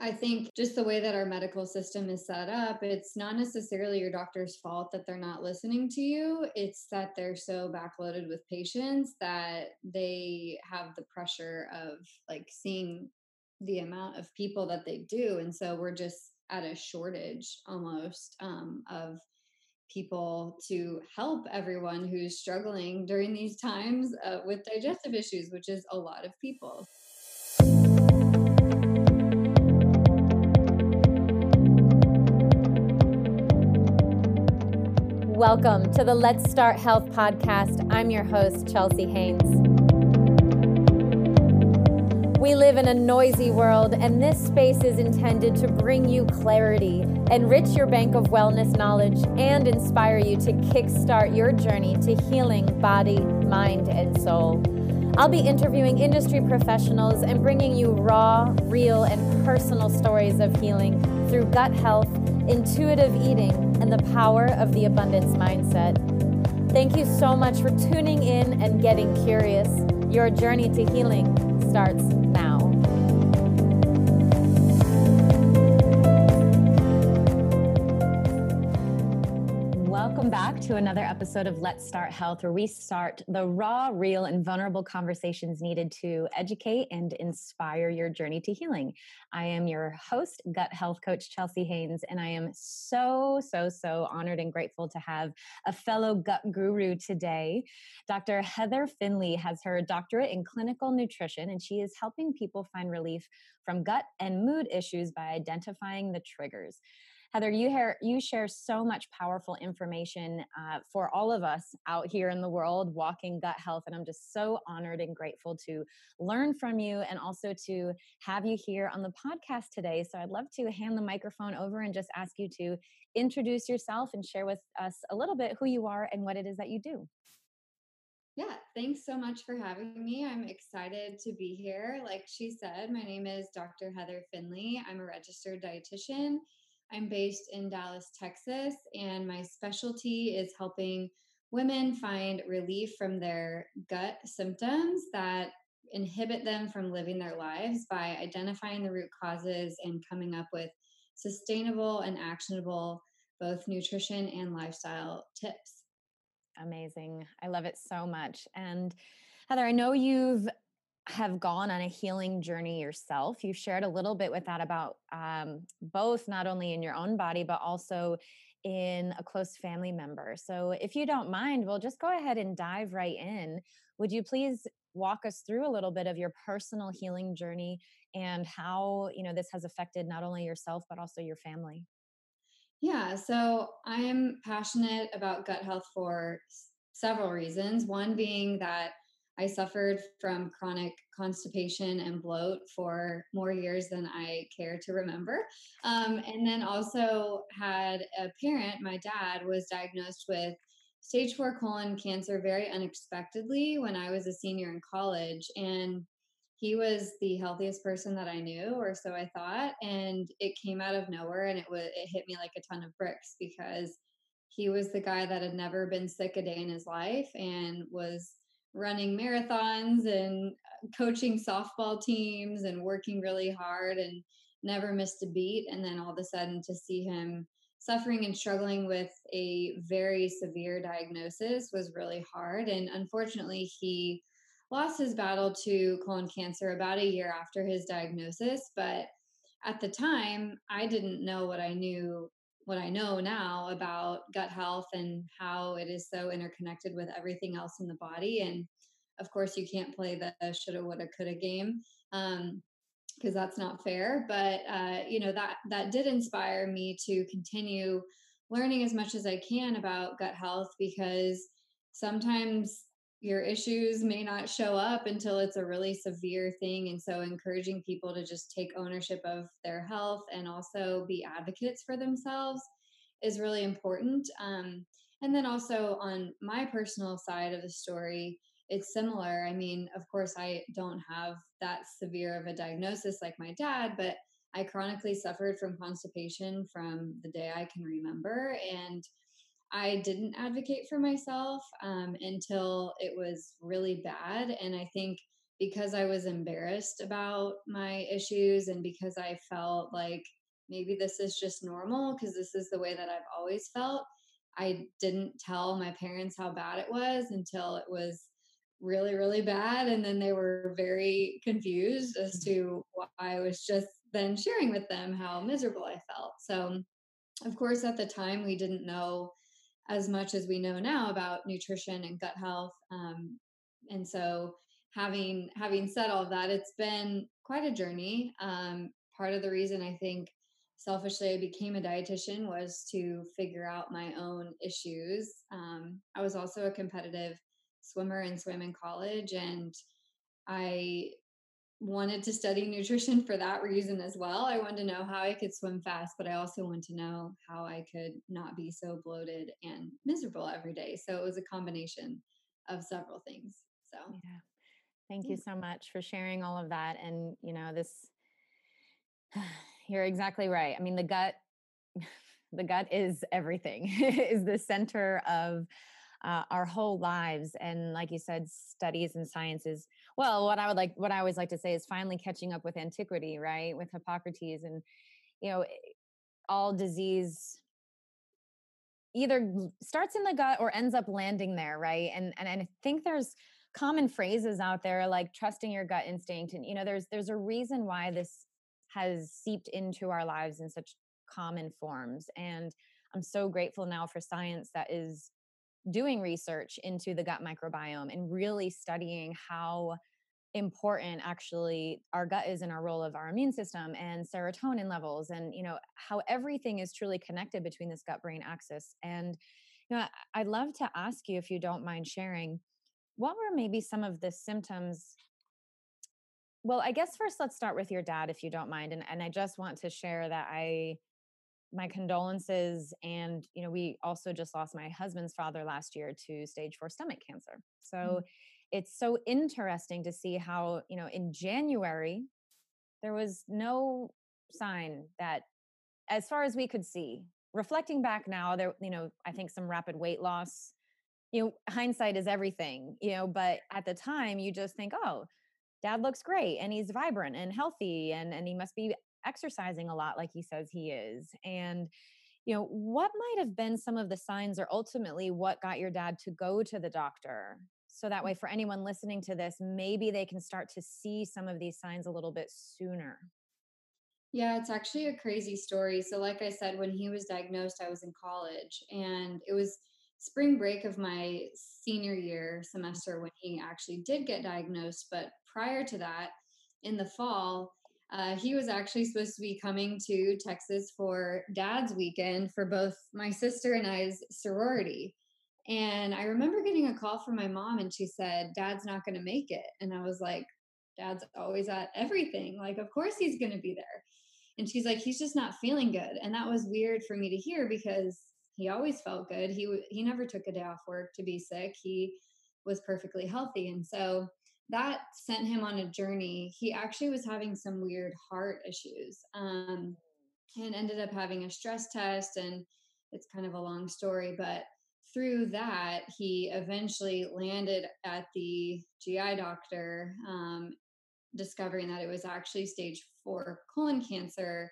I think just the way that our medical system is set up, it's not necessarily your doctor's fault that they're not listening to you. It's that they're so backloaded with patients that they have the pressure of like seeing the amount of people that they do. And so we're just at a shortage almost um, of people to help everyone who's struggling during these times uh, with digestive issues, which is a lot of people. Welcome to the Let's Start Health podcast. I'm your host, Chelsea Haynes. We live in a noisy world, and this space is intended to bring you clarity, enrich your bank of wellness knowledge, and inspire you to kickstart your journey to healing body, mind, and soul. I'll be interviewing industry professionals and bringing you raw, real, and personal stories of healing through gut health, intuitive eating, and the power of the abundance mindset. Thank you so much for tuning in and getting curious. Your journey to healing starts now. Welcome back to another episode of Let's Start Health, where we start the raw, real, and vulnerable conversations needed to educate and inspire your journey to healing. I am your host, gut health coach Chelsea Haynes, and I am so, so, so honored and grateful to have a fellow gut guru today. Dr. Heather Finley has her doctorate in clinical nutrition, and she is helping people find relief from gut and mood issues by identifying the triggers. Heather, you, hear, you share so much powerful information uh, for all of us out here in the world walking gut health. And I'm just so honored and grateful to learn from you and also to have you here on the podcast today. So I'd love to hand the microphone over and just ask you to introduce yourself and share with us a little bit who you are and what it is that you do. Yeah, thanks so much for having me. I'm excited to be here. Like she said, my name is Dr. Heather Finley. I'm a registered dietitian I'm based in Dallas, Texas, and my specialty is helping women find relief from their gut symptoms that inhibit them from living their lives by identifying the root causes and coming up with sustainable and actionable both nutrition and lifestyle tips. Amazing. I love it so much. And Heather, I know you've have gone on a healing journey yourself. You shared a little bit with that about um, both not only in your own body, but also in a close family member. So, if you don't mind, we'll just go ahead and dive right in. Would you please walk us through a little bit of your personal healing journey and how you know this has affected not only yourself but also your family? Yeah, so I'm passionate about gut health for several reasons. One being that I suffered from chronic constipation and bloat for more years than I care to remember. Um, and then also had a parent, my dad was diagnosed with stage four colon cancer very unexpectedly when I was a senior in college. And he was the healthiest person that I knew, or so I thought. And it came out of nowhere and it was it hit me like a ton of bricks because he was the guy that had never been sick a day in his life and was running marathons and uh, coaching softball teams and working really hard and never missed a beat. And then all of a sudden to see him suffering and struggling with a very severe diagnosis was really hard. And unfortunately, he lost his battle to colon cancer about a year after his diagnosis. But at the time, I didn't know what I knew what I know now about gut health and how it is so interconnected with everything else in the body. And of course, you can't play the shoulda, woulda, coulda game um, because that's not fair. But uh, you know that that did inspire me to continue learning as much as I can about gut health because sometimes your issues may not show up until it's a really severe thing. And so, encouraging people to just take ownership of their health and also be advocates for themselves is really important. Um, and then, also on my personal side of the story, it's similar. I mean, of course, I don't have that severe of a diagnosis like my dad, but I chronically suffered from constipation from the day I can remember. And I didn't advocate for myself um, until it was really bad. And I think because I was embarrassed about my issues and because I felt like maybe this is just normal because this is the way that I've always felt. I didn't tell my parents how bad it was until it was really, really bad. And then they were very confused as mm-hmm. to why I was just then sharing with them how miserable I felt. So, of course, at the time, we didn't know as much as we know now about nutrition and gut health. Um, and so, having having said all that, it's been quite a journey. Um, part of the reason I think selfishly I became a dietitian was to figure out my own issues. Um, I was also a competitive swimmer and swam in college, and I wanted to study nutrition for that reason as well. I wanted to know how I could swim fast, but I also wanted to know how I could not be so bloated and miserable every day. So it was a combination of several things. So, yeah. Thank you so much for sharing all of that. And, you know, this, you're exactly right. I mean, the gut, the gut is everything, is the center of uh, our whole lives. And like you said, studies and sciences. Well, what I would like, what I always like to say is finally catching up with antiquity, right? With Hippocrates and, you know, all disease either starts in the gut or ends up landing there, right? And and, and I think there's common phrases out there like trusting your gut instinct and you know there's there's a reason why this has seeped into our lives in such common forms and i'm so grateful now for science that is doing research into the gut microbiome and really studying how important actually our gut is in our role of our immune system and serotonin levels and you know how everything is truly connected between this gut brain axis. And you know i'd love to ask you if you don't mind sharing what were maybe some of the symptoms well i guess first let's start with your dad if you don't mind and, and i just want to share that i my condolences and you know we also just lost my husband's father last year to stage four stomach cancer so mm. it's so interesting to see how you know in january there was no sign that as far as we could see reflecting back now there you know i think some rapid weight loss you know hindsight is everything you know but at the time you just think oh dad looks great and he's vibrant and healthy and and he must be exercising a lot like he says he is and you know what might have been some of the signs or ultimately what got your dad to go to the doctor? So that mm. way for anyone listening to this maybe they can start to see some of these signs a little bit sooner. Yeah it's actually a crazy story. So like i said when he was diagnosed i was in college and it was spring break of my senior year semester when he actually did get diagnosed but prior to that in the fall uh, he was actually supposed to be coming to Texas for dad's weekend for both my sister and I's sorority. And I remember getting a call from my mom, and she said, Dad's not going to make it. And I was like, Dad's always at everything. Like, of course he's going to be there. And she's like, he's just not feeling good. And that was weird for me to hear because he always felt good. He he never took a day off work to be sick. He was perfectly healthy. And so that sent him on a journey. He actually was having some weird heart issues um, and ended up having a stress test. And it's kind of a long story, but through that, he eventually landed at the GI doctor, um, discovering that it was actually stage four colon cancer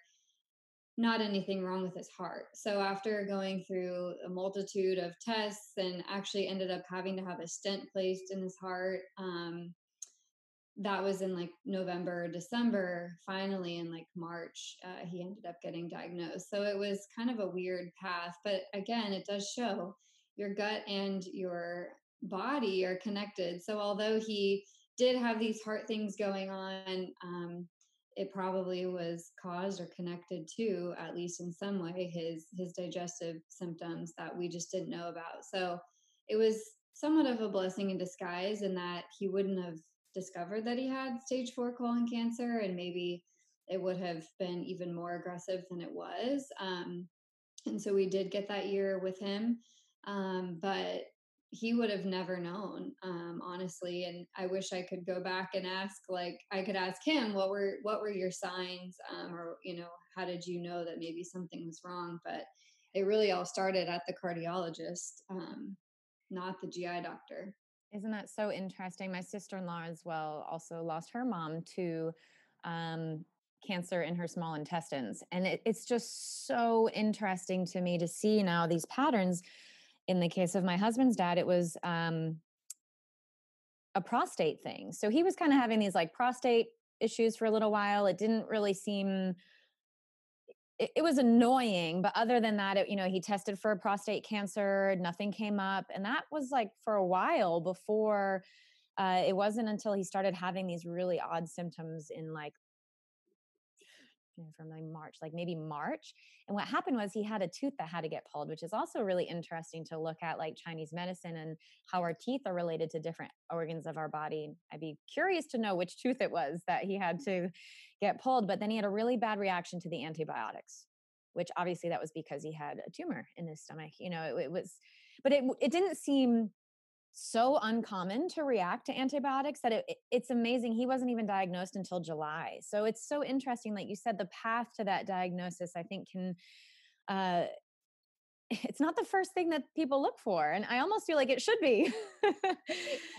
not anything wrong with his heart. So after going through a multitude of tests and actually ended up having to have a stent placed in his heart, um, that was in like November, December. Finally, in like March, uh, he ended up getting diagnosed. So it was kind of a weird path. But again, it does show your gut and your body are connected. So although he did have these heart things going on, um, it probably was caused or connected to, at least in some way, his his digestive symptoms that we just didn't know about. So it was somewhat of a blessing in disguise in that he wouldn't have discovered that he had stage four colon cancer, and maybe it would have been even more aggressive than it was. Um, and so we did get that year with him, um, but he would have never known, um, honestly. And I wish I could go back and ask, like, I could ask him, what were what were your signs, um, or you know, how did you know that maybe something was wrong? But it really all started at the cardiologist, um, not the GI doctor. Isn't that so interesting? My sister in law as well also lost her mom to um, cancer in her small intestines. And it, it's just so interesting to me to see now these patterns. In the case of my husband's dad, it was um, a prostate thing. So he was kind of having these like prostate issues for a little while. It didn't really seem it, it, was annoying but other than that it, you know he tested for prostate cancer nothing came up and that was like for a while before uh, it wasn't until he started having these really odd symptoms in like from like March, like maybe March. And what happened was he had a tooth that had to get pulled, which is also really interesting to look at like Chinese medicine and how our teeth are related to different organs of our body. I'd be curious to know which tooth it was that he had mm-hmm. to get pulled, but then he had a really bad reaction to the antibiotics, which obviously that was because he had a tumor in his stomach. You know, it, it was, but it it didn't seem so uncommon to react to antibiotics that it, it's amazing he wasn't even diagnosed until july. So it's so interesting like you said the path to that diagnosis i think can uh it's not the first thing that people look for and i almost feel like it should be. I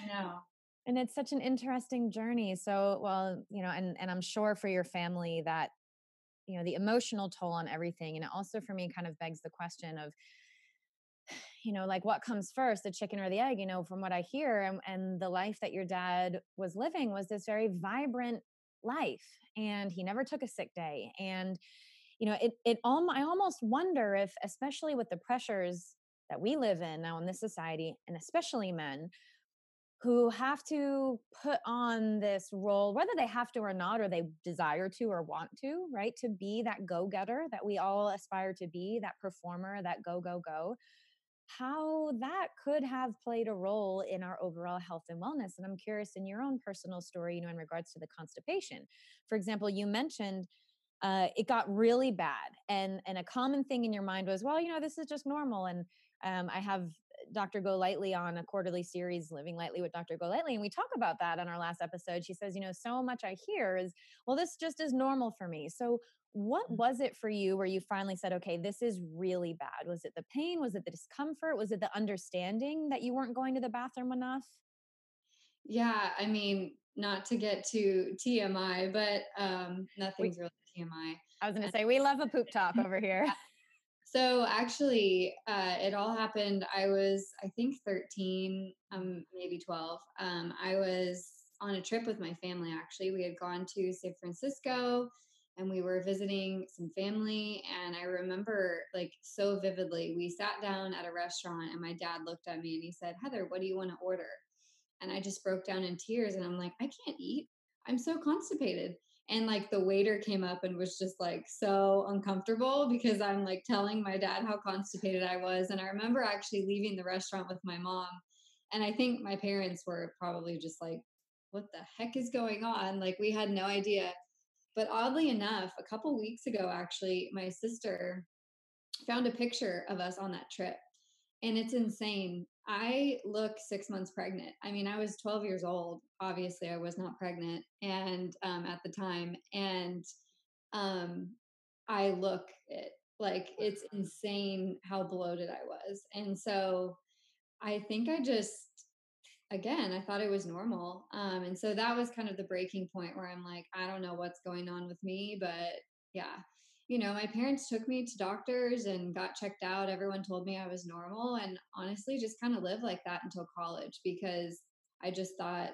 know. And it's such an interesting journey. So well you know and and i'm sure for your family that you know the emotional toll on everything and it also for me kind of begs the question of you know like what comes first the chicken or the egg you know from what i hear and, and the life that your dad was living was this very vibrant life and he never took a sick day and you know it it all i almost wonder if especially with the pressures that we live in now in this society and especially men who have to put on this role whether they have to or not or they desire to or want to right to be that go-getter that we all aspire to be that performer that go go go how that could have played a role in our overall health and wellness. And I'm curious in your own personal story, you know, in regards to the constipation. For example, you mentioned uh, it got really bad, and and a common thing in your mind was, well, you know, this is just normal. And um, I have Dr. Golightly on a quarterly series, Living Lightly with Dr. Golightly, and we talk about that on our last episode. She says, you know, so much I hear is, well, this just is normal for me. So what mm. was it for you where you finally said, okay, this is really bad? Was it the pain? Was it the discomfort? Was it the understanding that you weren't going to the bathroom enough? Yeah, I mean, not to get to TMI, but um, nothing's we, really TMI. I was going to say, we love a poop talk over here. So actually, uh, it all happened. I was, I think, 13, um, maybe 12. Um, I was on a trip with my family. Actually, we had gone to San Francisco and we were visiting some family and i remember like so vividly we sat down at a restaurant and my dad looked at me and he said heather what do you want to order and i just broke down in tears and i'm like i can't eat i'm so constipated and like the waiter came up and was just like so uncomfortable because i'm like telling my dad how constipated i was and i remember actually leaving the restaurant with my mom and i think my parents were probably just like what the heck is going on like we had no idea but oddly enough, a couple weeks ago, actually, my sister found a picture of us on that trip. And it's insane. I look six months pregnant. I mean, I was 12 years old. Obviously, I was not pregnant and um, at the time. And um, I look it like it's insane how bloated I was. And so I think I just again, I thought it was normal. Um, and so that was kind of the breaking point where I'm like, I don't know what's going on with me, but yeah. You know, my parents took me to doctors and got checked out. Everyone told me I was normal and honestly just kind of lived like that until college because I just thought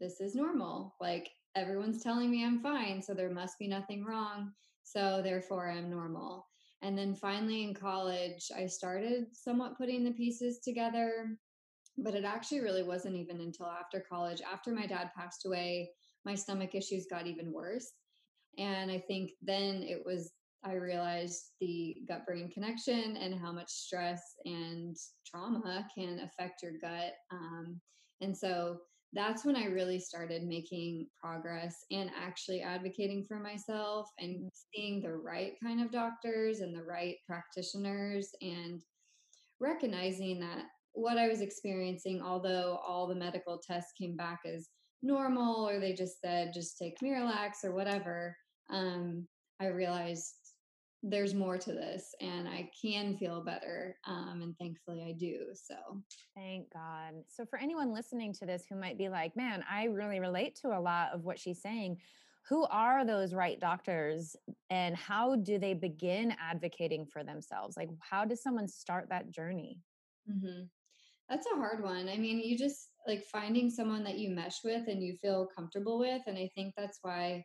this is normal. Like everyone's telling me I'm fine, so there must be nothing wrong. So therefore I'm normal. And then finally in college, I started somewhat putting the pieces together but it actually really wasn't even until after college after my dad passed away my stomach issues got even worse and i think then it was i realized the gut brain connection and how much stress and trauma can affect your gut um, and so that's when i really started making progress and actually advocating for myself and seeing the right kind of doctors and the right practitioners and recognizing that what I was experiencing, although all the medical tests came back as normal, or they just said just take Miralax or whatever, um, I realized there's more to this and I can feel better. Um, and thankfully I do. So thank God. So, for anyone listening to this who might be like, man, I really relate to a lot of what she's saying, who are those right doctors and how do they begin advocating for themselves? Like, how does someone start that journey? Mm-hmm. That's a hard one. I mean, you just like finding someone that you mesh with and you feel comfortable with. And I think that's why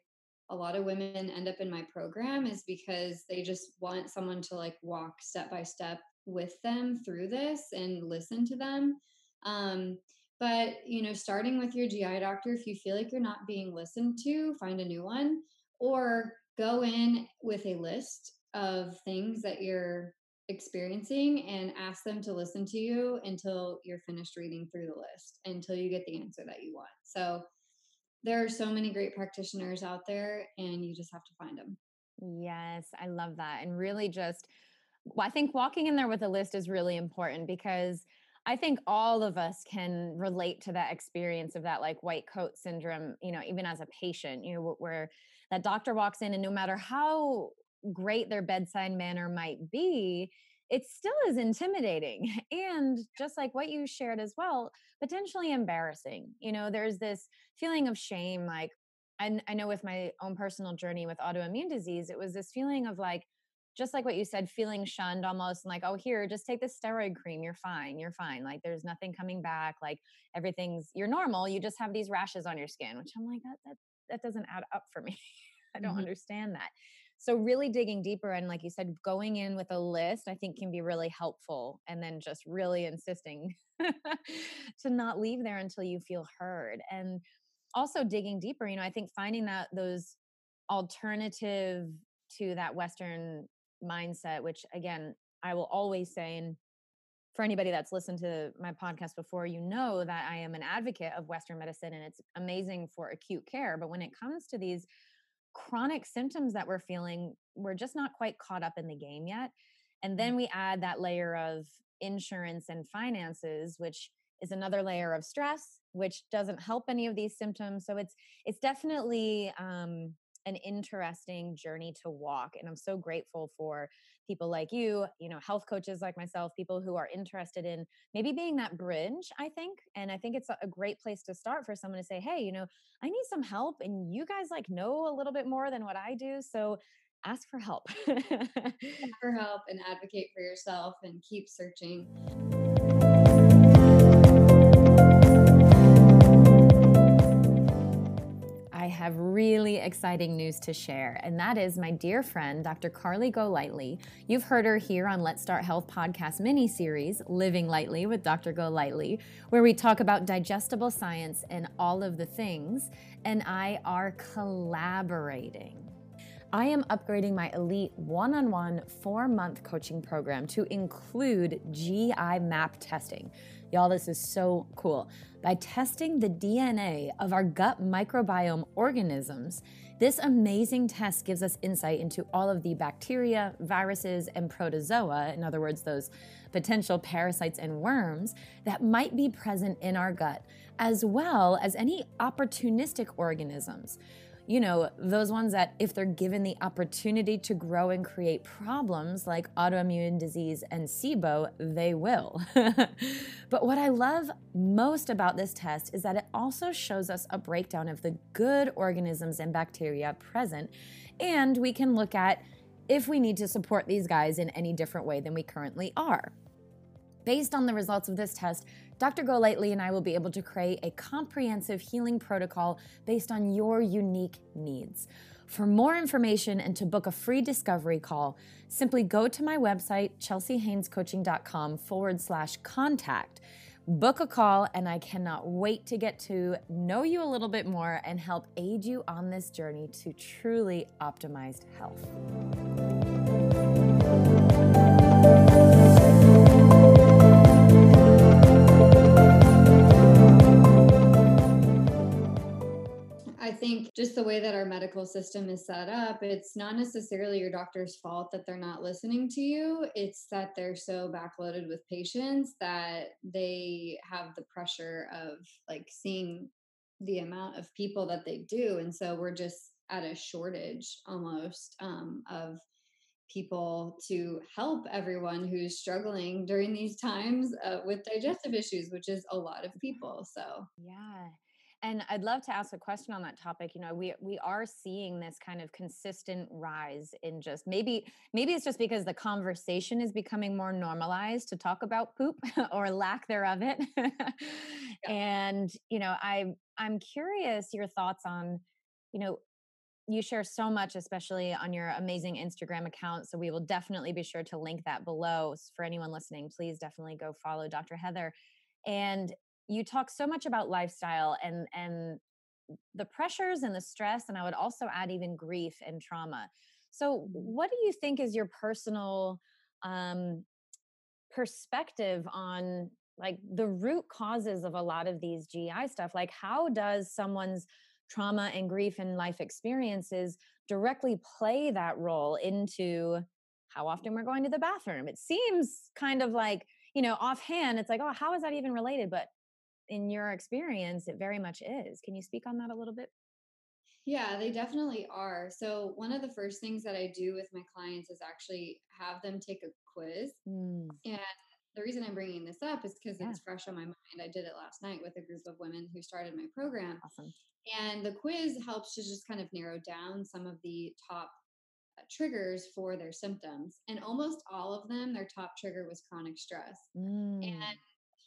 a lot of women end up in my program is because they just want someone to like walk step by step with them through this and listen to them. Um, but you know, starting with your GI doctor, if you feel like you're not being listened to, find a new one, or go in with a list of things that you're experiencing and ask them to listen to you until you're finished reading through the list until you get the answer that you want. So there are so many great practitioners out there and you just have to find them. Yes, I love that. And really just I think walking in there with a list is really important because I think all of us can relate to that experience of that like white coat syndrome, you know, even as a patient, you know, where that doctor walks in and no matter how great their bedside manner might be, it still is intimidating. And just like what you shared as well, potentially embarrassing. You know, there's this feeling of shame. Like, I, I know with my own personal journey with autoimmune disease, it was this feeling of like, just like what you said, feeling shunned almost and like, oh, here, just take this steroid cream. You're fine. You're fine. Like, there's nothing coming back. Like, everything's, you're normal. You just have these rashes on your skin, which I'm like, that, that, that doesn't add up for me. I don't mm-hmm. understand that. So, really digging deeper and, like you said, going in with a list, I think can be really helpful. And then just really insisting to not leave there until you feel heard. And also digging deeper, you know, I think finding that those alternative to that Western mindset, which again, I will always say, and for anybody that's listened to my podcast before, you know that I am an advocate of Western medicine and it's amazing for acute care. But when it comes to these chronic symptoms that we're feeling, we're just not quite caught up in the game yet. And mm. then we add that layer of insurance and finances, which is another layer of stress, which doesn't help any of these symptoms. So it's it's definitely um, an interesting journey to walk and i'm so grateful for people like you you know health coaches like myself people who are interested in maybe being that bridge i think and i think it's a great place to start for someone to say hey you know i need some help and you guys like know a little bit more than what i do so ask for help. Ask for help and advocate for yourself and keep searching have really exciting news to share, and that is my dear friend, Dr. Carly Golightly. You've heard her here on Let's Start Health podcast mini series, Living Lightly with Dr. Golightly, where we talk about digestible science and all of the things, and I are collaborating. I am upgrading my elite one on one four month coaching program to include GI map testing. Y'all, this is so cool. By testing the DNA of our gut microbiome organisms, this amazing test gives us insight into all of the bacteria, viruses, and protozoa, in other words, those potential parasites and worms that might be present in our gut, as well as any opportunistic organisms you know, those ones that if they're given the opportunity to grow and create problems like autoimmune disease and SIBO, they will. but what I love most about this test is that it also shows us a breakdown of the good organisms and bacteria present, and we can look at if we need to support these guys in any different way than we currently are. Based on the results of this test, Dr. Golightly and I will be able to create a comprehensive healing protocol based on your unique needs. For more information and to book a free discovery call, simply go to my website, chelseahainescoaching.com forward slash contact. Book a call, and I cannot wait to get to know you a little bit more and help aid you on this journey to truly optimized health. Think just the way that our medical system is set up, it's not necessarily your doctor's fault that they're not listening to you. It's that they're so backloaded with patients that they have the pressure of like seeing the amount of people that they do. And so we're just at a shortage almost um, of people to help everyone who's struggling during these times uh, with digestive issues, which is a lot of people. So, yeah. And I'd love to ask a question on that topic. You know, we we are seeing this kind of consistent rise in just maybe maybe it's just because the conversation is becoming more normalized to talk about poop or lack thereof it. yeah. And you know, I I'm curious your thoughts on, you know, you share so much, especially on your amazing Instagram account. So we will definitely be sure to link that below. For anyone listening, please definitely go follow Dr. Heather. And you talk so much about lifestyle and and the pressures and the stress, and I would also add even grief and trauma. So, mm-hmm. what do you think is your personal um, perspective on like the root causes of a lot of these GI stuff? Like, how does someone's trauma and grief and life experiences directly play that role into how often we're going to the bathroom. It seems kind of like, you know, offhand, it's like, oh, how is that even related? But in your experience, it very much is. Can you speak on that a little bit? Yeah, they definitely are. So, one of the first things that I do with my clients is actually have them take a quiz. Mm. And the reason I'm bringing this up is because yeah. it's fresh on my mind. I did it last night with a group of women who started my program. Awesome. And the quiz helps to just kind of narrow down some of the top uh, triggers for their symptoms. And almost all of them, their top trigger was chronic stress. Mm. And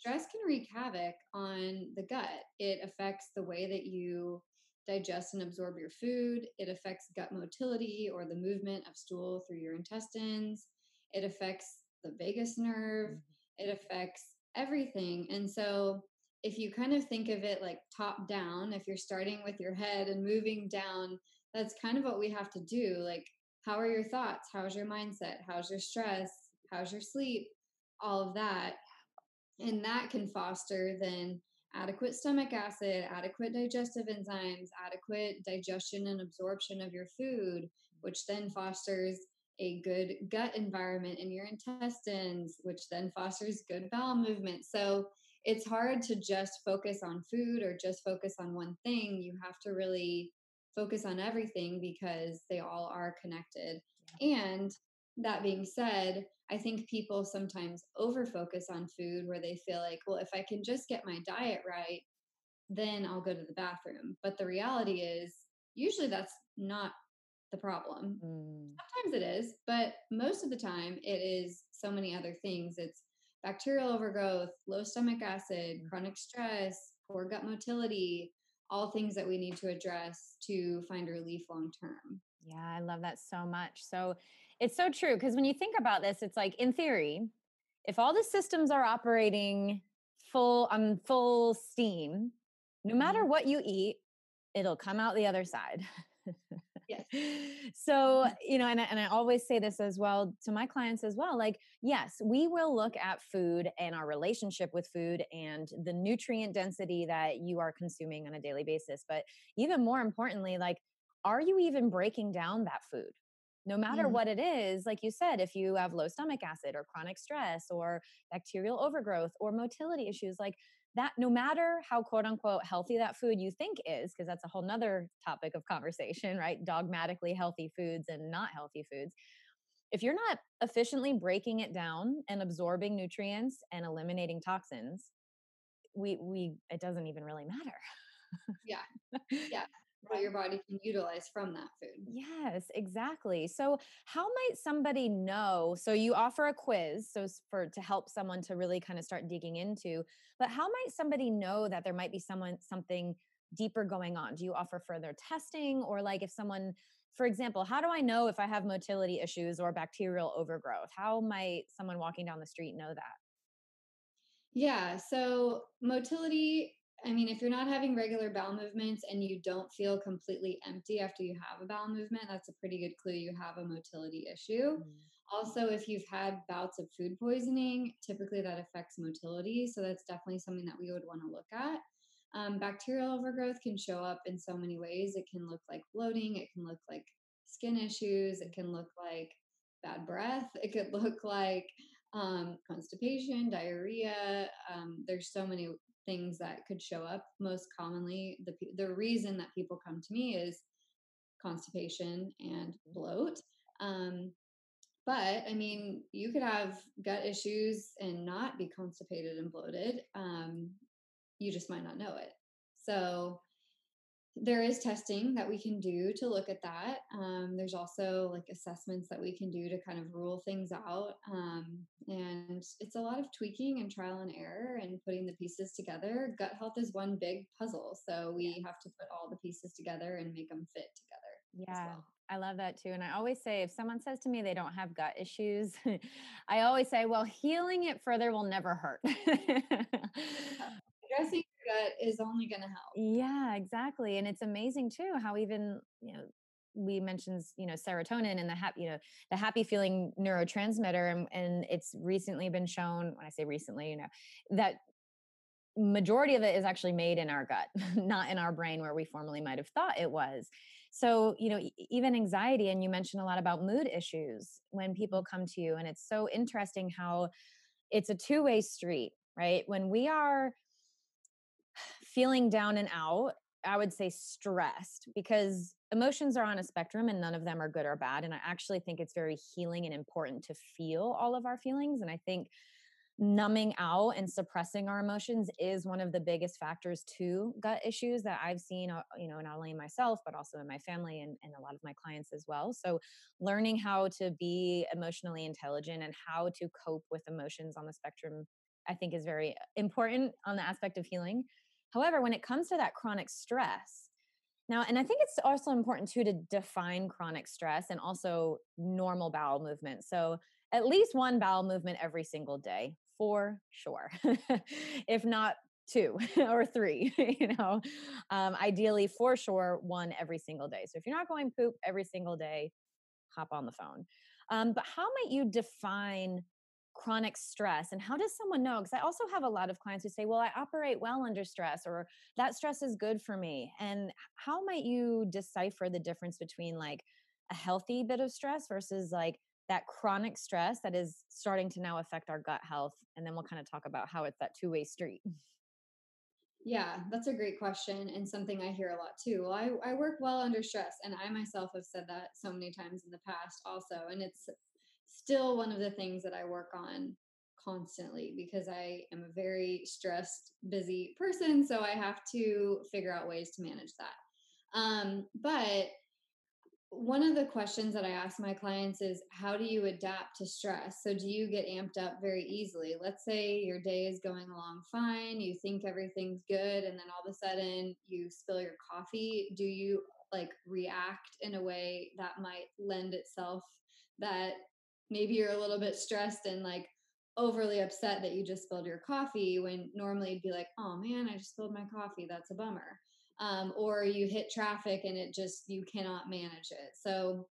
stress can wreak havoc on the gut. It affects the way that you digest and absorb your food, it affects gut motility or the movement of stool through your intestines, it affects the vagus nerve, mm-hmm. it affects everything. And so if you kind of think of it like top down, if you're starting with your head and moving down, that's kind of what we have to do. Like, how are your thoughts? How's your mindset? How's your stress? How's your sleep? All of that. And that can foster then adequate stomach acid, adequate digestive enzymes, adequate digestion and absorption of your food, which then fosters a good gut environment in your intestines, which then fosters good bowel movement. So it's hard to just focus on food or just focus on one thing. You have to really focus on everything because they all are connected. Yeah. And that being said, I think people sometimes over focus on food where they feel like, well, if I can just get my diet right, then I'll go to the bathroom. But the reality is, usually that's not the problem. Mm. Sometimes it is, but most of the time it is so many other things. It's bacterial overgrowth, low stomach acid, mm. chronic stress, poor gut motility, all things that we need to address to find relief long term. Yeah, I love that so much. So it's so true because when you think about this, it's like in theory, if all the systems are operating full on full steam, no matter mm-hmm. what you eat, it'll come out the other side. yes. So, mm-hmm. you know, and I, and I always say this as well to my clients as well. Like, yes, we will look at food and our relationship with food and the nutrient density that you are consuming on a daily basis. But even more importantly, like, are you even breaking down that food? No matter mm. what it is, like you said, if you have low stomach acid or chronic stress or bacterial overgrowth or motility issues, like that no matter how quote unquote healthy that food you think is because that's a whole nother topic of conversation right? Dogmatically healthy foods and not healthy foods. If you're not efficiently breaking it down and absorbing nutrients and eliminating toxins we we it doesn't even really matter. Yeah. Yeah what your body can utilize from that food. Yes, exactly. So, how might somebody know? So, you offer a quiz so for to help someone to really kind of start digging into, but how might somebody know that there might be someone something deeper going on? Do you offer further testing or like if someone for example, how do I know if I have motility issues or bacterial overgrowth? How might someone walking down the street know that? Yeah, so motility I mean, if you're not having regular bowel movements and you don't feel completely empty after you have a bowel movement, that's a pretty good clue you have a motility issue. Mm. Also, if you've had bouts of food poisoning, typically that affects motility. So that's definitely something that we would want to look at. Um, bacterial overgrowth can show up in so many ways. It can look like bloating, it can look like skin issues, it can look like bad breath, it could look like um, constipation, diarrhea. Um, there's so many things that could show up most commonly the the reason that people come to me is constipation and bloat um, but I mean, you could have gut issues and not be constipated and bloated. Um, you just might not know it. So there is testing that we can do to look at that. Um, there's also like assessments that we can do to kind of rule things out. Um, and it's a lot of tweaking and trial and error and putting the pieces together. Gut health is one big puzzle. So we have to put all the pieces together and make them fit together. Yeah. Well. I love that too. And I always say if someone says to me they don't have gut issues, I always say, well, healing it further will never hurt. Addressing gut is only going to help. Yeah, exactly. And it's amazing too how even, you know, we mentioned you know serotonin and the happy you know the happy feeling neurotransmitter and, and it's recently been shown when i say recently you know that majority of it is actually made in our gut not in our brain where we formerly might have thought it was so you know even anxiety and you mentioned a lot about mood issues when people come to you and it's so interesting how it's a two-way street right when we are feeling down and out, I would say stressed because emotions are on a spectrum and none of them are good or bad. And I actually think it's very healing and important to feel all of our feelings. And I think numbing out and suppressing our emotions is one of the biggest factors to gut issues that I've seen, uh, you know, not only in myself, but also in my family and, and a lot of my clients as well. So learning how to be emotionally intelligent and how to cope with emotions on the spectrum, I think is very important on the aspect of healing. However, when it comes to that chronic stress, now, and I think it's also important too to define chronic stress and also normal bowel movement. So, at least one bowel movement every single day for sure, if not two or three, you know, um, ideally for sure one every single day. So, if you're not going poop every single day, hop on the phone. Um, but how might you define chronic stress and how does someone know? Because i also have a lot of clients who say well i operate well under stress or that stress is good for me and how might you decipher the difference between like a healthy bit of stress versus like that chronic stress that is starting to now affect our gut health? And then we'll kind of talk about how it's that two-way street. Yeah that's a great question and something i hear a lot too. Well I, I work well under stress and i myself have said that so many times in the past also and it's still one of the things that I work on constantly because I am a very stressed, busy person. So I have to figure out ways to manage that. Um, but one of the questions that I ask my clients is how do you adapt to stress? So, do you get amped up very easily? Let's say your day is going along fine, you think everything's good, and then all of a sudden you spill your coffee. Do you like react in a way that might lend itself that maybe you're a little bit stressed and like overly upset that you just spilled your coffee when normally you'd be like, oh man, I just spilled my coffee. That's a bummer. Um, or you hit traffic and it just, you cannot manage it. So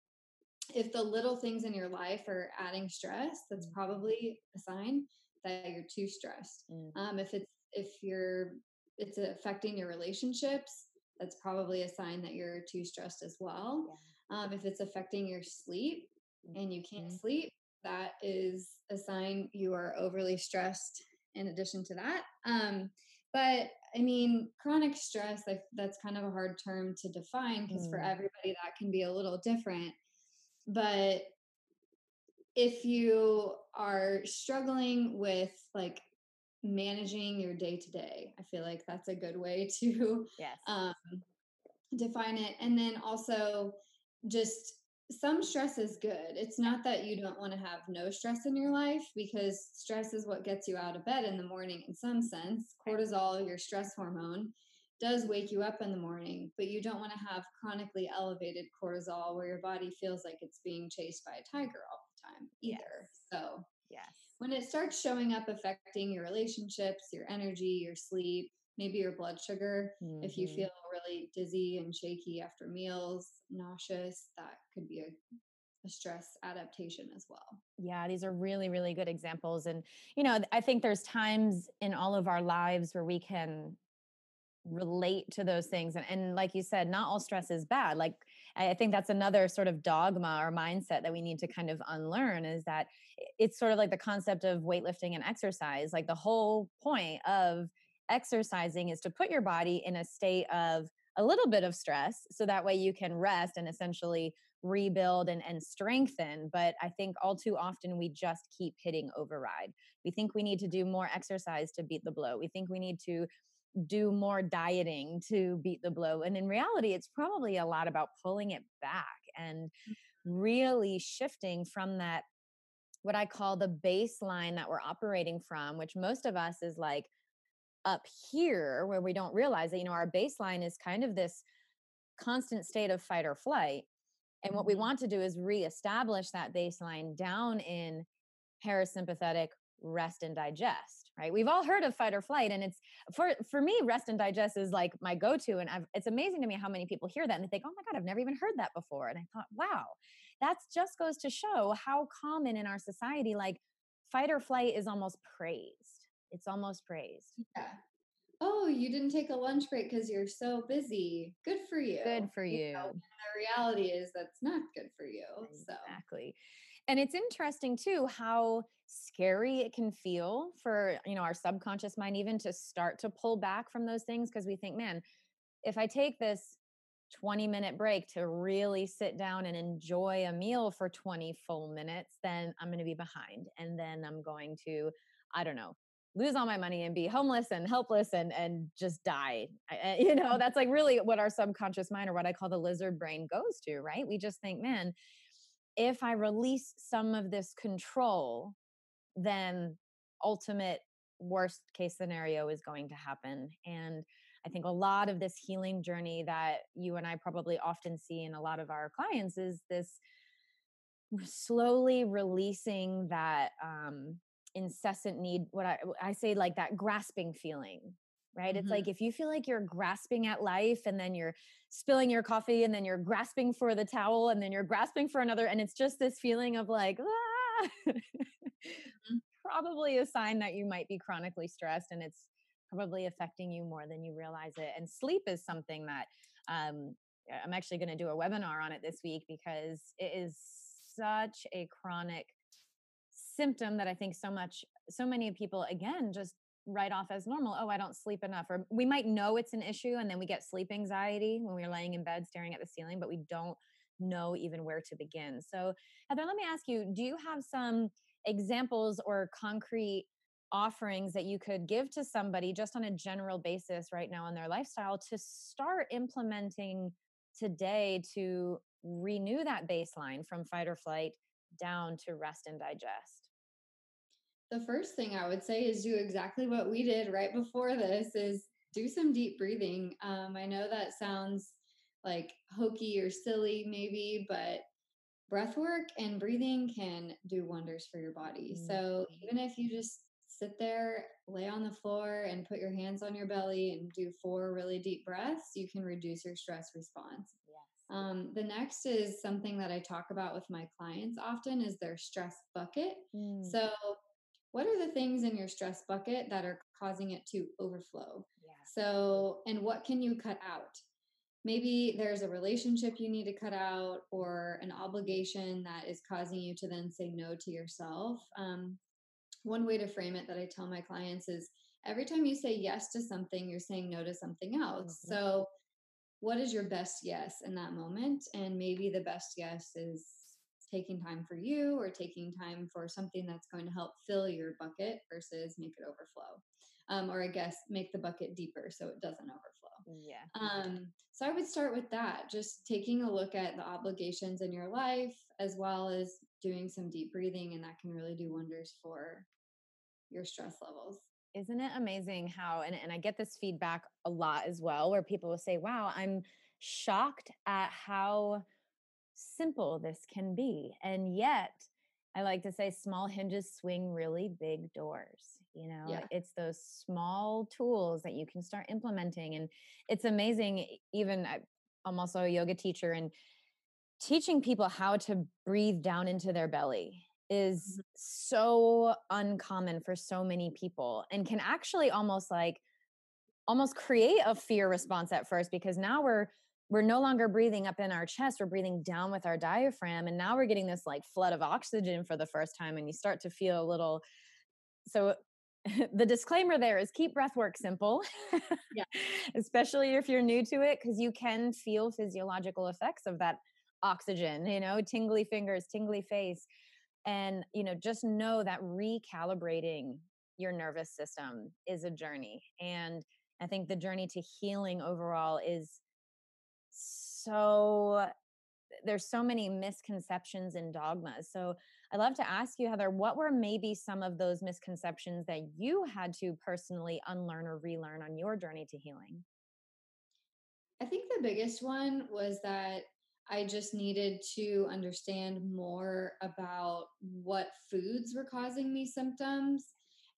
if the little things in your life are adding stress, that's mm. probably a sign that you're too stressed. Mm. Um, if it's, if you're, it's affecting your relationships, that's probably a sign that you're too stressed as well. Yeah. Um, if it's affecting your sleep, and you can't mm-hmm. sleep, that is a sign you are overly stressed in addition to that. Um, but I mean, chronic stress, like, that's kind of a hard term to define because mm. for everybody that can be a little different. But if you are struggling with like managing your day to day, I feel like that's a good way to yes. um, define it. And then also just some stress is good. It's not that you don't want to have no stress in your life because stress is what gets you out of bed in the morning in some sense. Cortisol, your stress hormone, does wake you up in the morning, but you don't want to have chronically elevated cortisol where your body feels like it's being chased by a tiger all the time either. Yes. So, yes. When it starts showing up affecting your relationships, your energy, your sleep, maybe your blood sugar. Mm-hmm. If you mm-hmm. feel really dizzy and shaky after meals, nauseous, that could be a, a stress adaptation as well. Yeah, these are really, really good examples. And, you know, I think there's times in all of our lives where we can relate to those things. And, and like you said, not all stress is bad. Like, I think that's another sort of dogma or mindset that we need to kind of unlearn is that it's sort of like the concept of weightlifting and exercise. Like the whole point of exercising is to put your body in a state of a little bit of stress so that way you can rest and essentially rebuild and, and strengthen. But I think all too often we just keep hitting override. We think we need to do more exercise to beat the blow. We think we need to do more dieting to beat the blow. And in reality, it's probably a lot about pulling it back and mm. really shifting from that, what I call the baseline that we're operating from, which most of us is like up here where we don't realize that, you know, our baseline is kind of this constant state of fight or flight. And what we mm-hmm. want to do is reestablish that baseline down in parasympathetic rest and digest right we've all heard of fight or flight and it's for for me rest and digest is like my go-to and I've, it's amazing to me how many people hear that and they think oh my god i've never even heard that before and i thought wow that just goes to show how common in our society like fight or flight is almost praised it's almost praised yeah. Oh you didn't take a lunch break because you're so busy. Good for you. good for you, you. know, the reality is that's not good for you exactly. so. Exactly. And it's interesting too how scary it can feel for you know our subconscious mind even to start to pull back from those things because we think man if i take this 20 minute break to really sit down and enjoy a meal for 20 full minutes then i'm going to be behind and then i'm going to i don't know lose all my money and be homeless and helpless and and just die I, you know that's like really what our subconscious mind or what i call the lizard brain goes to right we just think man if I release some of this control, then ultimate worst case scenario is going to happen. And I think a lot of this healing journey that you and I probably often see in a lot of our clients is this slowly releasing that um, incessant need. What I, I say, like that grasping feeling, right? Mm-hmm. It's like if you feel like you're grasping at life and then you're spilling your coffee and then you're grasping for the towel and then you're grasping for another, and it's just this feeling of like, ah, mm-hmm. probably a sign that you might be chronically stressed and it's probably affecting you more than you realize it. And sleep is something that um, I'm actually going to do a webinar on it this week because it is such a chronic symptom that I think so much, so many people, again, just write off as normal oh i don't sleep enough or we might know it's an issue and then we get sleep anxiety when we're laying in bed staring at the ceiling but we don't know even where to begin. So heather let me ask you do you have some examples or concrete offerings that you could give to somebody just on a general basis right now in their lifestyle to start implementing today to renew that baseline from fight or flight down to rest and digest the first thing I would say is do exactly what we did right before this is do some deep breathing. Um, I know that sounds like hokey or silly maybe, but breath work and breathing can do wonders for your body. Mm-hmm. So even if you just sit there, lay on the floor and put your hands on your belly and do four really deep breaths, you can reduce your stress response. Yes. Um, the next is something that I talk about with my clients often is their stress bucket. Mm. So what are the things in your stress bucket that are causing it to overflow? Yeah. So, and what can you cut out? Maybe there's a relationship you need to cut out or an obligation that is causing you to then say no to yourself. Um, one way to frame it that I tell my clients is every time you say yes to something, you're saying no to something else. Mm-hmm. So, what is your best yes in that moment? And maybe the best yes is taking time for you or taking time for something that's going to help fill your bucket versus make it overflow. Um, or I guess make the bucket deeper so it doesn't overflow. Yeah. Um, so I would start with that, just taking a look at the obligations in your life as well as doing some deep breathing, and that can really do wonders for your stress levels. Isn't it amazing how, and, and I get this feedback a lot as well, where people will say, Wow, I'm shocked at how simple this can be. And yet, I like to say small hinges swing really big doors. You know, yeah. it's those small tools that you can start implementing. And it's amazing, even I'm also a yoga teacher, and teaching people how to breathe down into their belly is mm-hmm. so uncommon for so many people and can actually almost like almost create a fear response at first because now we're we're no longer breathing up in our chest we're breathing down with our diaphragm and now we're getting this like flood of oxygen for the first time and you start to feel a little so the disclaimer there is keep breath work simple yeah especially if you're new to it because you can feel physiological effects of that oxygen, you know, tingly fingers, tingly face. And, you know, just know that recalibrating your nervous system is a journey. And I think the journey to healing overall is so there's so many misconceptions and dogmas. So I'd love to ask you, Heather, what were maybe some of those misconceptions that you had to personally unlearn or relearn on your journey to healing? I think the biggest one was that I just needed to understand more about what foods were causing me symptoms.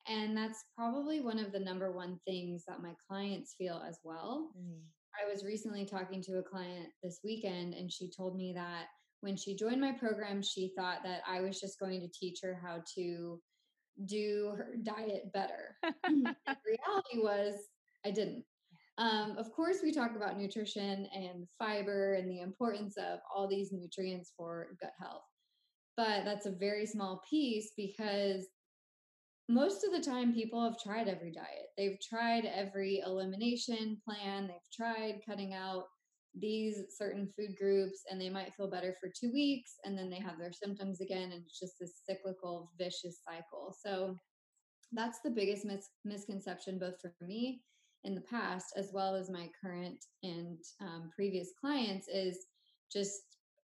And that's probably one of the number one things that my clients feel as well. Mm. I was recently talking to a client this weekend, and she told me that when she joined my program, she thought that I was just going to teach her how to do her diet better. the reality was, I didn't. Um, of course, we talk about nutrition and fiber and the importance of all these nutrients for gut health. But that's a very small piece because most of the time people have tried every diet. They've tried every elimination plan, they've tried cutting out these certain food groups and they might feel better for 2 weeks and then they have their symptoms again and it's just this cyclical vicious cycle. So that's the biggest mis- misconception both for me in the past as well as my current and um, previous clients is just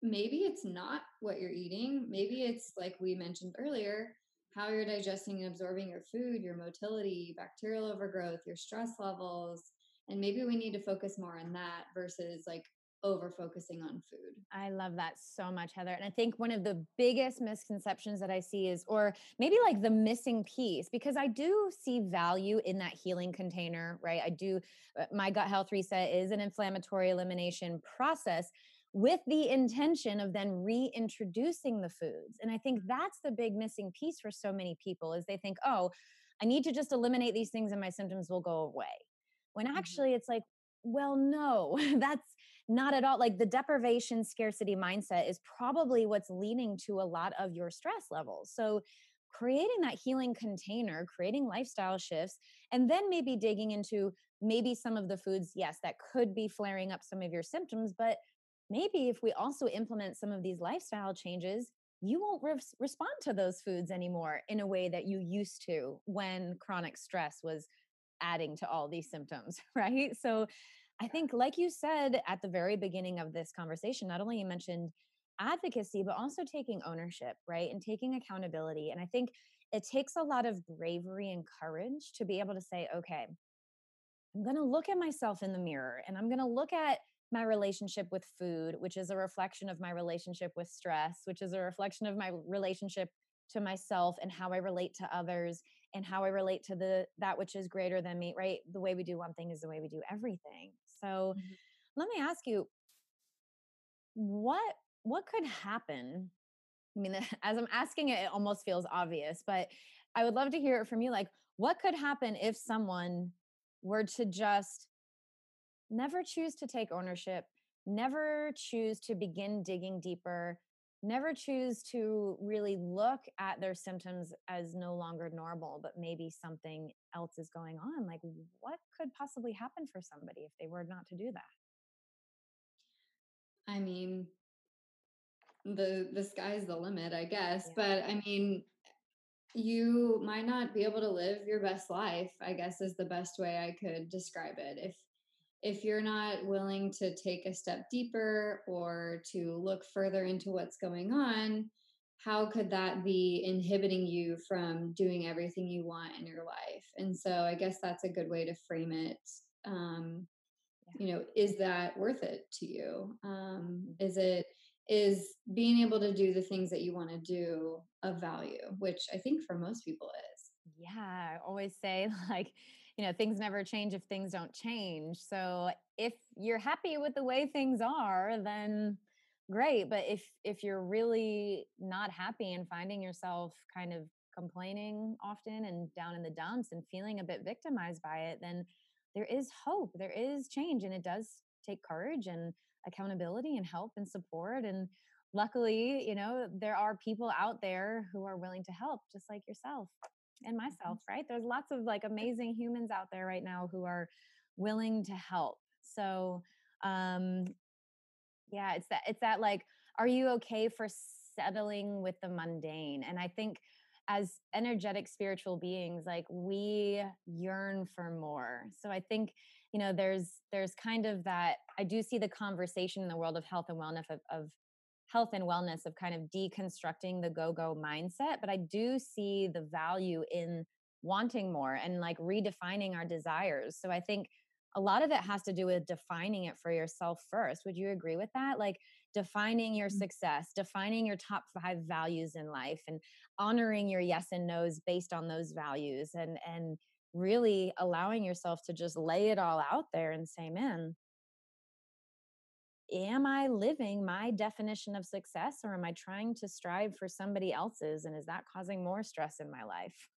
maybe it's not what you're eating maybe it's like we mentioned earlier how you're digesting and absorbing your food, your motility, bacterial overgrowth, your stress levels. And maybe we need to focus more on that versus like over focusing on food. I love that so much, Heather. And I think one of the biggest misconceptions that I see is, or maybe like the missing piece, because I do see value in that healing container, right? I do, uh, my gut health reset is an inflammatory elimination process with the intention of then reintroducing the foods. And I think that's the big missing piece for so many people is they think, "Oh, I need to just eliminate these things and my symptoms will go away." When mm-hmm. actually it's like, well, no, that's not at all. Like the deprivation scarcity mindset is probably what's leading to a lot of your stress levels. So, creating that healing container, creating lifestyle shifts, and then maybe digging into maybe some of the foods, yes, that could be flaring up some of your symptoms, but maybe if we also implement some of these lifestyle changes, you won't re- respond to those foods anymore in a way that you used to when chronic stress was adding to all these symptoms, right? So I think, like you said at the very beginning of this conversation, not only you mentioned advocacy, but also taking ownership, right? And taking accountability. And I think it takes a lot of bravery and courage to be able to say, okay, I'm going to look at myself in the mirror and I'm going to look at my relationship with food, which is a reflection of my relationship with stress, which is a reflection of my relationship to myself and how I relate to others and how I relate to the that which is greater than me, right? The way we do one thing is the way we do everything. So mm-hmm. let me ask you what what could happen? I mean, as I'm asking it, it almost feels obvious, but I would love to hear it from you. Like, what could happen if someone were to just never choose to take ownership, never choose to begin digging deeper, never choose to really look at their symptoms as no longer normal, but maybe something else is going on. Like, what could possibly happen for somebody if they were not to do that? I mean, the the sky's the limit, I guess. Yeah. But I mean, you might not be able to live your best life, I guess is the best way I could describe it. If if you're not willing to take a step deeper or to look further into what's going on, how could that be inhibiting you from doing everything you want in your life? And so I guess that's a good way to frame it. Um, you know, is that worth it to you? Um, mm-hmm. is it is being able to do the things that you want to do of value, which I think for most people is. Yeah, I always say like you know things never change if things don't change. So if you're happy with the way things are then great. But if if you're really not happy and finding yourself kind of complaining often and down in the dumps and feeling a bit victimized by it then there is hope there is change and it does take courage and accountability and help and support. And luckily you know there are people out there who are willing to help just like yourself and mm-hmm. myself, right? There's lots of like amazing humans out there right now who are willing to help. So, um, yeah, it's that, it's that like, are you okay for settling with the mundane? And I think as energetic spiritual beings like we yearn for more so i think you know there's there's kind of that i do see the conversation in the world of health and wellness of, of health and wellness of kind of deconstructing the go-go mindset but i do see the value in wanting more and like redefining our desires. So i think a lot of it has to do with defining it for yourself first. Would you agree with that? Like defining your mm-hmm. success defining your top 5 values in life and honoring your yes and nos based on those values and and really allowing yourself to just lay it all out there and say man am i living my definition of success or am i trying to strive for somebody else's and is that causing more stress in my life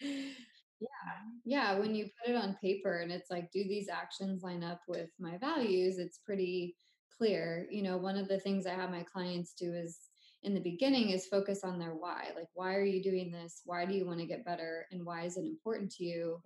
yeah yeah when you put it on paper and it's like do these actions line up with my values it's pretty clear you know one of the things i have my clients do is in the beginning is focus on their why. Like, why are you doing this? Why do you want to get better? And why is it important to you?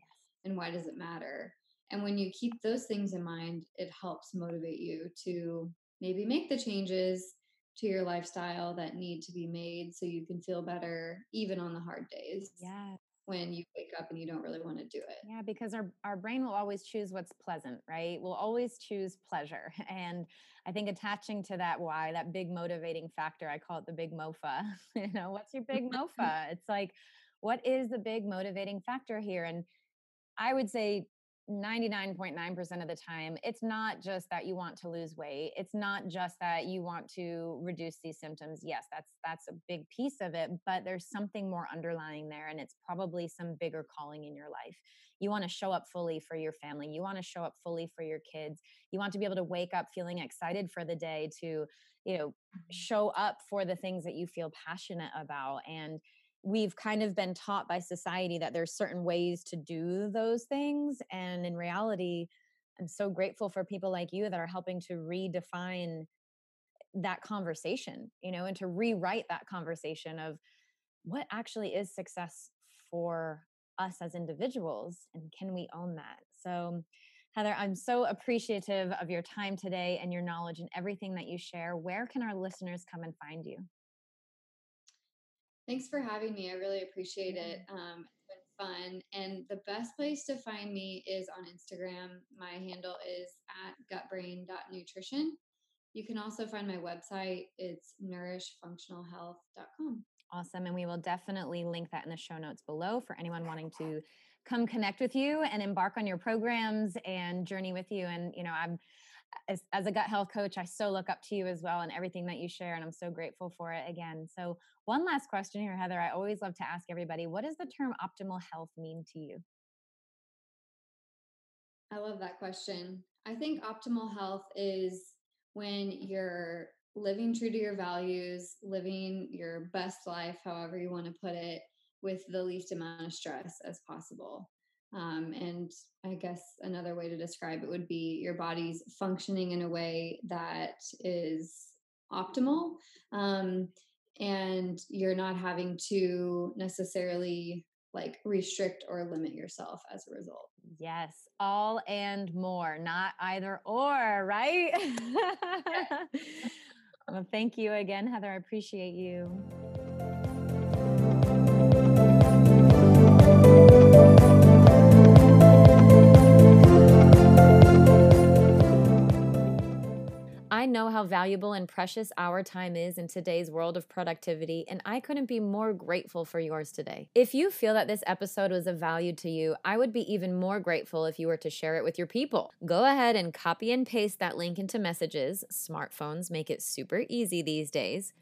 And why does it matter? And when you keep those things in mind, it helps motivate you to maybe make the changes to your lifestyle that need to be made so you can feel better even on the hard days. Yeah when you wake up and you don't really want to do it. Yeah, because our, our brain will always choose what's pleasant, right? We'll always choose pleasure. And I think attaching to that why, that big motivating factor, I call it the big mofa. you know, what's your big mofa? It's like, what is the big motivating factor here? And I would say 99.9% of the time it's not just that you want to lose weight it's not just that you want to reduce these symptoms yes that's that's a big piece of it but there's something more underlying there and it's probably some bigger calling in your life you want to show up fully for your family you want to show up fully for your kids you want to be able to wake up feeling excited for the day to you know mm-hmm. show up for the things that you feel passionate about and we've kind of been taught by society that there's certain ways to do those things and in reality i'm so grateful for people like you that are helping to redefine that conversation you know and to rewrite that conversation of what actually is success for us as individuals and can we own that? So heather i'm so appreciative of your time today and your knowledge and everything that you share. Where can our listeners come and find you Thanks for having me. I really appreciate it. Um, it's been fun. And the best place to find me is on Instagram. My handle is at gutbrain.nutrition. You can also find my website. It's nourishfunctionalhealth.com. Awesome. And we will definitely link that in the show notes below for anyone wanting to come connect with you and embark on your programs and journey with you. And, you know, I'm as, as a gut health coach, I so look up to you as well and everything that you share. And I'm so grateful for it again. So, one last question here, Heather. I always love to ask everybody what does the term optimal health mean to you? I love that question. I think optimal health is when you're living true to your values, living your best life, however you want to put it, with the least amount of stress as possible. Um, and I guess another way to describe it would be your body's functioning in a way that is optimal. Um, and you're not having to necessarily like restrict or limit yourself as a result. Yes, all and more, not either or, right? well, thank you again, Heather. I appreciate you. I know how valuable and precious our time is in today's world of productivity, and I couldn't be more grateful for yours today. If you feel that this episode was of value to you, I would be even more grateful if you were to share it with your people. Go ahead and copy and paste that link into messages. Smartphones make it super easy these days.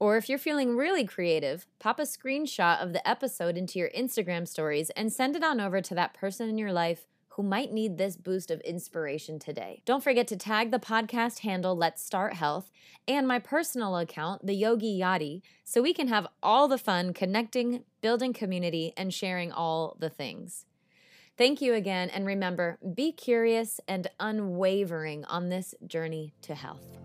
Or if you're feeling really creative, pop a screenshot of the episode into your Instagram stories and send it on over to that person in your life who might need this boost of inspiration today. Don't forget to tag the podcast handle Let's Start Health and my personal account, the Yogi Yadi, so we can have all the fun connecting, building community, and sharing all the things. Thank you again, and remember be curious and unwavering on this journey to health.